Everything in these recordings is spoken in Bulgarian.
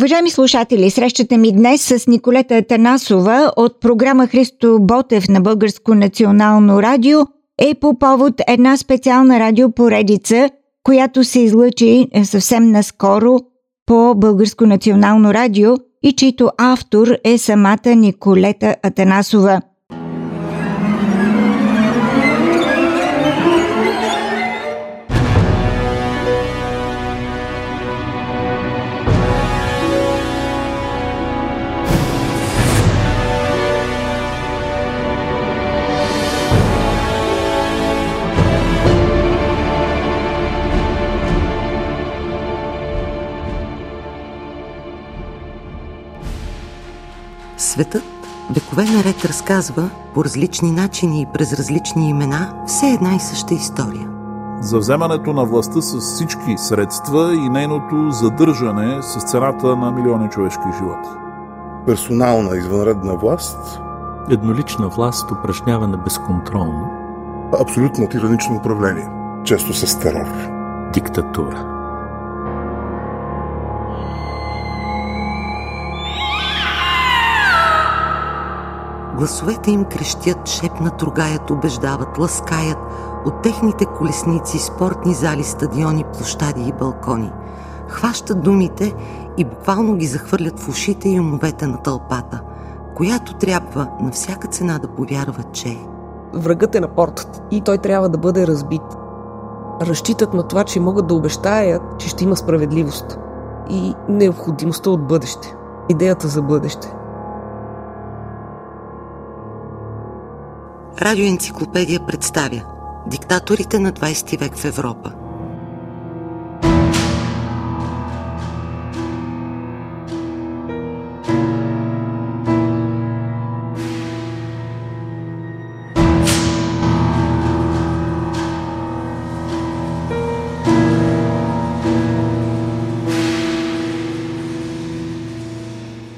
Уважаеми слушатели, срещате ми днес с Николета Танасова от програма Христо Ботев на Българско национално радио. Е по повод една специална радиопоредица, която се излъчи съвсем наскоро по Българско национално радио и чийто автор е самата Николета Атанасова – Светът векове наред разказва по различни начини и през различни имена все една и съща история. За вземането на властта с всички средства и нейното задържане с цената на милиони човешки животи. Персонална извънредна власт. Еднолична власт, упражнявана безконтролно. Абсолютно тиранично управление, често с терор. Диктатура. Гласовете им крещят, шепнат, ругаят, убеждават, ласкаят от техните колесници, спортни зали, стадиони, площади и балкони. Хващат думите и буквално ги захвърлят в ушите и умовете на тълпата, която трябва на всяка цена да повярва, че... Врагът е на портата и той трябва да бъде разбит. Разчитат на това, че могат да обещаят, че ще има справедливост и необходимостта от бъдеще. Идеята за бъдеще. Радиоенциклопедия представя Диктаторите на 20 век в Европа.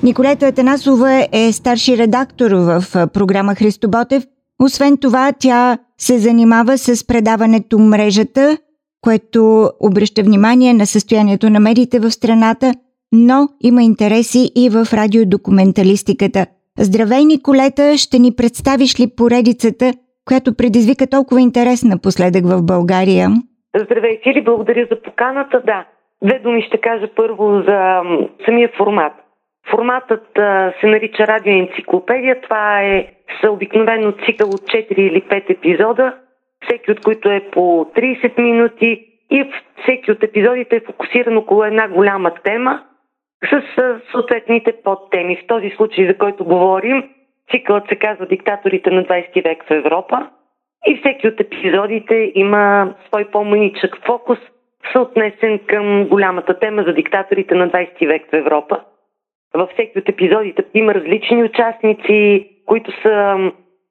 Николета Атанасова е старши редактор в програма Христо Ботев – освен това, тя се занимава с предаването мрежата, което обръща внимание на състоянието на медиите в страната, но има интереси и в радиодокументалистиката. Здравей, Николета! Ще ни представиш ли поредицата, която предизвика толкова интерес напоследък в България? Здравей, Сили! Благодаря за поканата. Да, две думи ще кажа първо за самия формат. Форматът се нарича радиоенциклопедия. Това е обикновено цикъл от 4 или 5 епизода, всеки от които е по 30 минути и всеки от епизодите е фокусиран около една голяма тема с съответните подтеми. В този случай, за който говорим, цикълът се казва Диктаторите на 20 век в Европа и всеки от епизодите има свой по-маничък фокус, съотнесен към голямата тема за диктаторите на 20 век в Европа. Във всеки от епизодите има различни участници, които са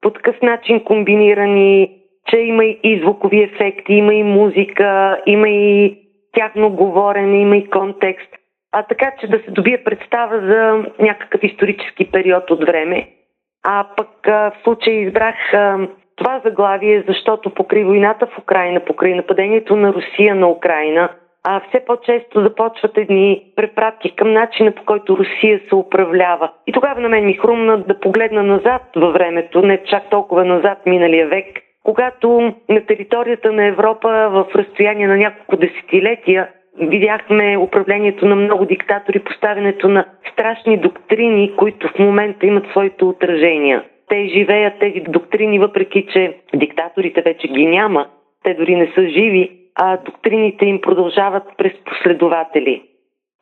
по такъв начин комбинирани, че има и звукови ефекти, има и музика, има и тяхно говорене, има и контекст. А така, че да се добие представа за някакъв исторически период от време. А пък в случай избрах това заглавие, защото покри войната в Украина, покри нападението на Русия на Украина – а все по-често започват едни препратки към начина по който Русия се управлява. И тогава на мен ми хрумна да погледна назад във времето, не чак толкова назад миналия век, когато на територията на Европа в разстояние на няколко десетилетия видяхме управлението на много диктатори, поставянето на страшни доктрини, които в момента имат своите отражения. Те живеят тези доктрини, въпреки че диктаторите вече ги няма, те дори не са живи, а доктрините им продължават през последователи.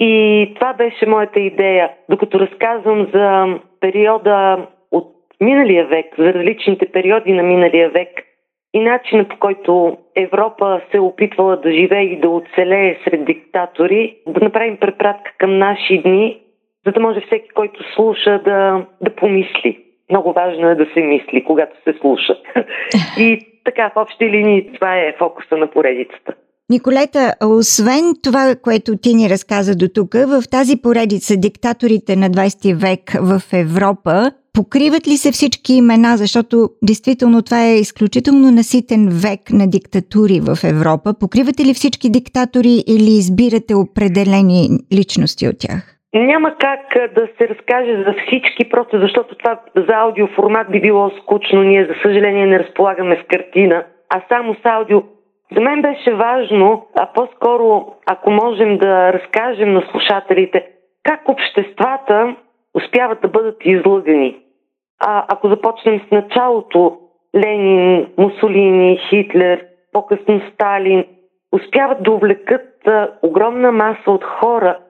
И това беше моята идея. Докато разказвам за периода от миналия век, за различните периоди на миналия век и начина по който Европа се е опитвала да живее и да оцелее сред диктатори, да направим препратка към наши дни, за да може всеки, който слуша, да, да помисли. Много важно е да се мисли, когато се слуша. И така, в общи линии, това е фокуса на поредицата. Николета, освен това, което ти ни разказа до тук, в тази поредица диктаторите на 20 век в Европа, покриват ли се всички имена, защото действително това е изключително наситен век на диктатури в Европа. Покривате ли всички диктатори или избирате определени личности от тях? Няма как да се разкаже за всички, просто защото това за аудиоформат би било скучно. Ние, за съжаление, не разполагаме с картина, а само с аудио. За мен беше важно, а по-скоро, ако можем да разкажем на слушателите, как обществата успяват да бъдат излъгани. А ако започнем с началото, Ленин, Мусолини, Хитлер, по-късно Сталин, успяват да увлекат огромна маса от хора –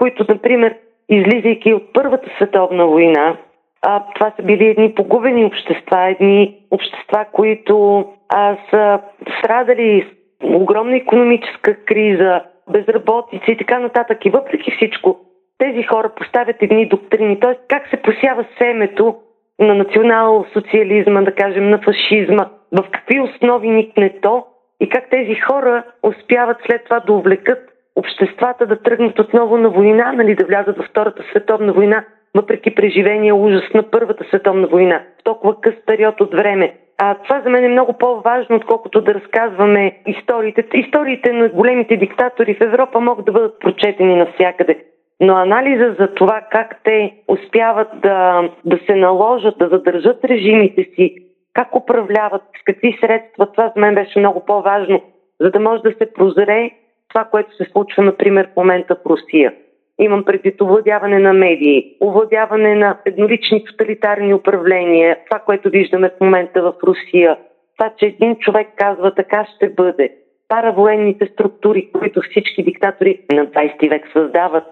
които, например, излизайки от Първата световна война, а, това са били едни погубени общества, едни общества, които а, са страдали огромна економическа криза, безработица и така нататък. И въпреки всичко, тези хора поставят едни доктрини. Т.е. как се посява семето на национал-социализма, да кажем, на фашизма, в какви основи никне то и как тези хора успяват след това да увлекат обществата да тръгнат отново на война, нали, да влязат във Втората световна война, въпреки преживения ужас на Първата световна война, в толкова къс период от време. А това за мен е много по-важно, отколкото да разказваме историите. Историите на големите диктатори в Европа могат да бъдат прочетени навсякъде. Но анализа за това как те успяват да, да се наложат, да задържат режимите си, как управляват, с какви средства, това за мен беше много по-важно, за да може да се прозре това, което се случва, например, в момента в Русия. Имам предвид овладяване на медии, овладяване на еднолични тоталитарни управления, това, което виждаме в момента в Русия. Това, че един човек казва така ще бъде. Паравоенните структури, които всички диктатори на 20 век създават,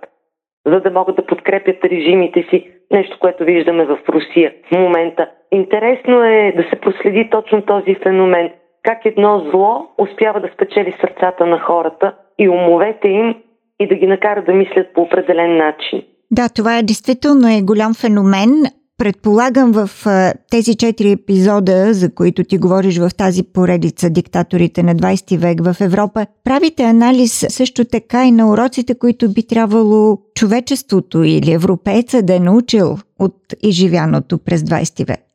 за да могат да подкрепят режимите си. Нещо, което виждаме в Русия в момента. Интересно е да се проследи точно този феномен. Как едно зло успява да спечели сърцата на хората – и умовете им и да ги накара да мислят по определен начин. Да, това е действително е голям феномен. Предполагам в тези четири епизода, за които ти говориш в тази поредица Диктаторите на 20 век в Европа, правите анализ също така и на уроците, които би трябвало човечеството или европейца да е научил от изживяното през 20 век.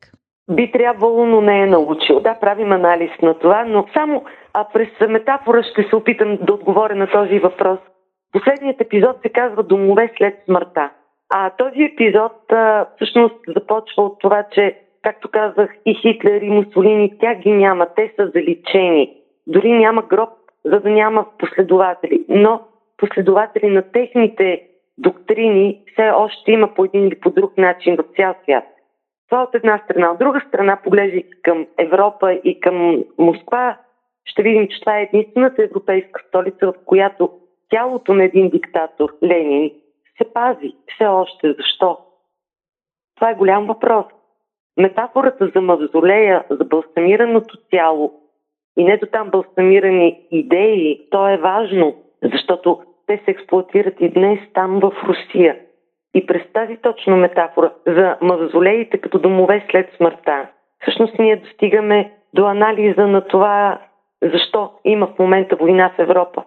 Би трябвало, но не е научил. Да, правим анализ на това, но само а през метафора ще се опитам да отговоря на този въпрос. Последният епизод се казва Домове след смъртта. А този епизод а, всъщност започва от това, че, както казах, и Хитлер, и Мусолини, тя ги няма. Те са заличени. Дори няма гроб, за да няма последователи. Но последователи на техните доктрини все още има по един или по друг начин в цял свят. Това от една страна. От друга страна, поглеждайки към Европа и към Москва, ще видим, че това е единствената европейска столица, в която тялото на един диктатор, Ленин, се пази все още. Защо? Това е голям въпрос. Метафората за мавзолея, за балсамираното тяло и не до там балсамирани идеи, то е важно, защото те се експлуатират и днес там в Русия. И през тази точно метафора за мавзолеите като домове след смъртта, всъщност ние достигаме до анализа на това защо има в момента война в Европа.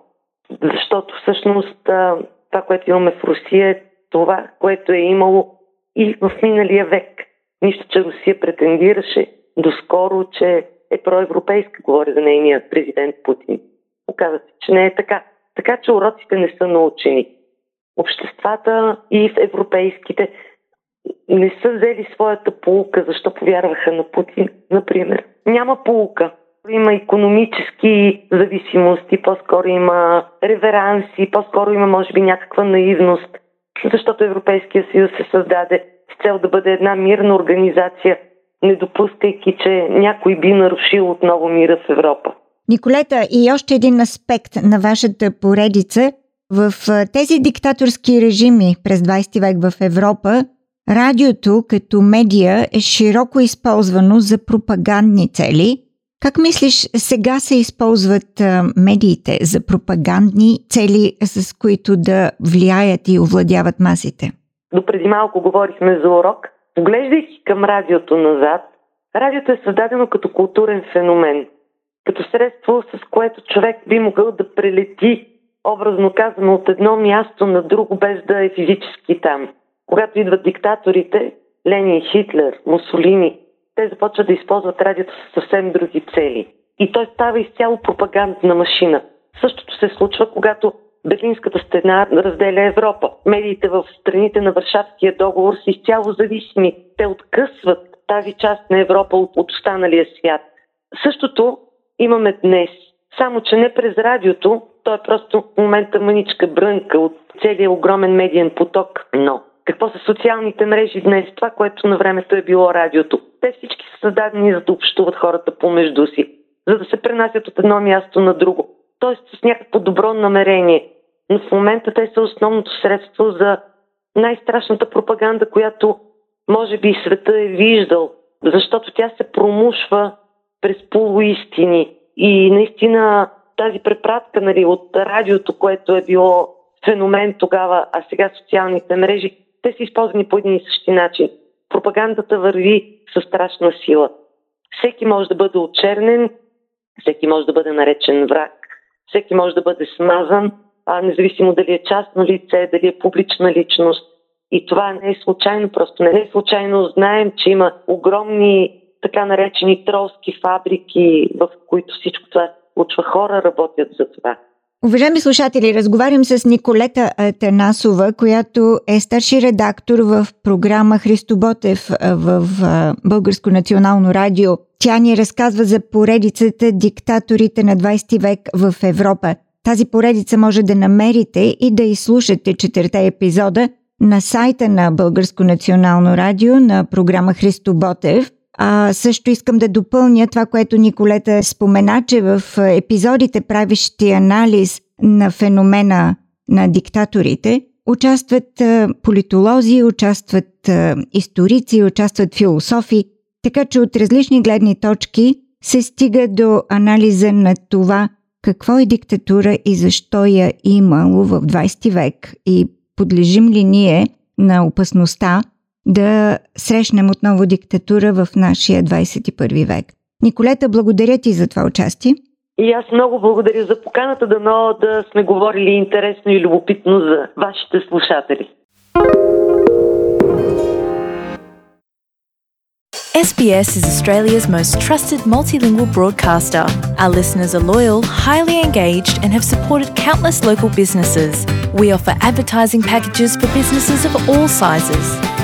Защото всъщност това, което имаме в Русия е това, което е имало и в миналия век. Нищо, че Русия претендираше доскоро, че е проевропейска, говори за нейния президент Путин. Оказва се, че не е така. Така че уроците не са научени. Обществата и в европейските не са взели своята полука, защо повярваха на Путин, например. Няма полука има економически зависимости, по-скоро има реверанси, по-скоро има, може би, някаква наивност, защото Европейския съюз се създаде с цел да бъде една мирна организация, не допускайки, че някой би нарушил отново мира в Европа. Николета, и още един аспект на вашата поредица. В тези диктаторски режими през 20 век в Европа, радиото като медия е широко използвано за пропагандни цели – как мислиш, сега се използват медиите за пропагандни цели, с които да влияят и овладяват масите? До преди малко говорихме за урок. Поглеждайки към радиото назад, радиото е създадено като културен феномен, като средство, с което човек би могъл да прелети, образно казано, от едно място на друго, без да е физически там. Когато идват диктаторите, Ленин, Хитлер, Мусолини, те започват да използват радиото с съвсем други цели. И той става изцяло пропагандна машина. Същото се случва, когато Берлинската стена разделя Европа. Медиите в страните на Варшавския договор са изцяло зависими. Те откъсват тази част на Европа от, от останалия свят. Същото имаме днес. Само, че не през радиото, то е просто в момента мъничка брънка от целият огромен медиен поток, но какво са социалните мрежи днес, това, което на времето е било радиото. Те всички са създадени за да общуват хората помежду си, за да се пренасят от едно място на друго. Тоест с някакво добро намерение. Но в момента те са основното средство за най-страшната пропаганда, която може би света е виждал, защото тя се промушва през полуистини. И наистина тази препратка нали, от радиото, което е било феномен тогава, а сега социалните мрежи, те са използвани по един и същи начин. Пропагандата върви със страшна сила. Всеки може да бъде очернен, всеки може да бъде наречен враг, всеки може да бъде смазан, а, независимо дали е частно лице, дали е публична личност. И това не е случайно, просто не е случайно. Знаем, че има огромни така наречени тролски фабрики, в които всичко това случва. Хора работят за това. Уважаеми слушатели, разговарям с Николета Танасова, която е старши редактор в програма Христо Ботев в Българско национално радио. Тя ни разказва за поредицата Диктаторите на 20 век в Европа. Тази поредица може да намерите и да изслушате четирите епизода на сайта на Българско национално радио на програма Христо Ботев. А, също искам да допълня това, което Николета спомена, че в епизодите, правещи анализ на феномена на диктаторите, участват политолози, участват историци, участват философи, така че от различни гледни точки се стига до анализа на това какво е диктатура и защо я имало в 20 век и подлежим ли ние на опасността да срещнем отново диктатура в нашия 21 век. Николета, благодаря ти за това участие. И аз много благодаря за поканата, дано да сме говорили интересно и любопитно за вашите слушатели. SBS is Australia's most trusted multilingual broadcaster. Our listeners are loyal, highly engaged, and have supported countless local businesses. We offer advertising packages for businesses of all sizes.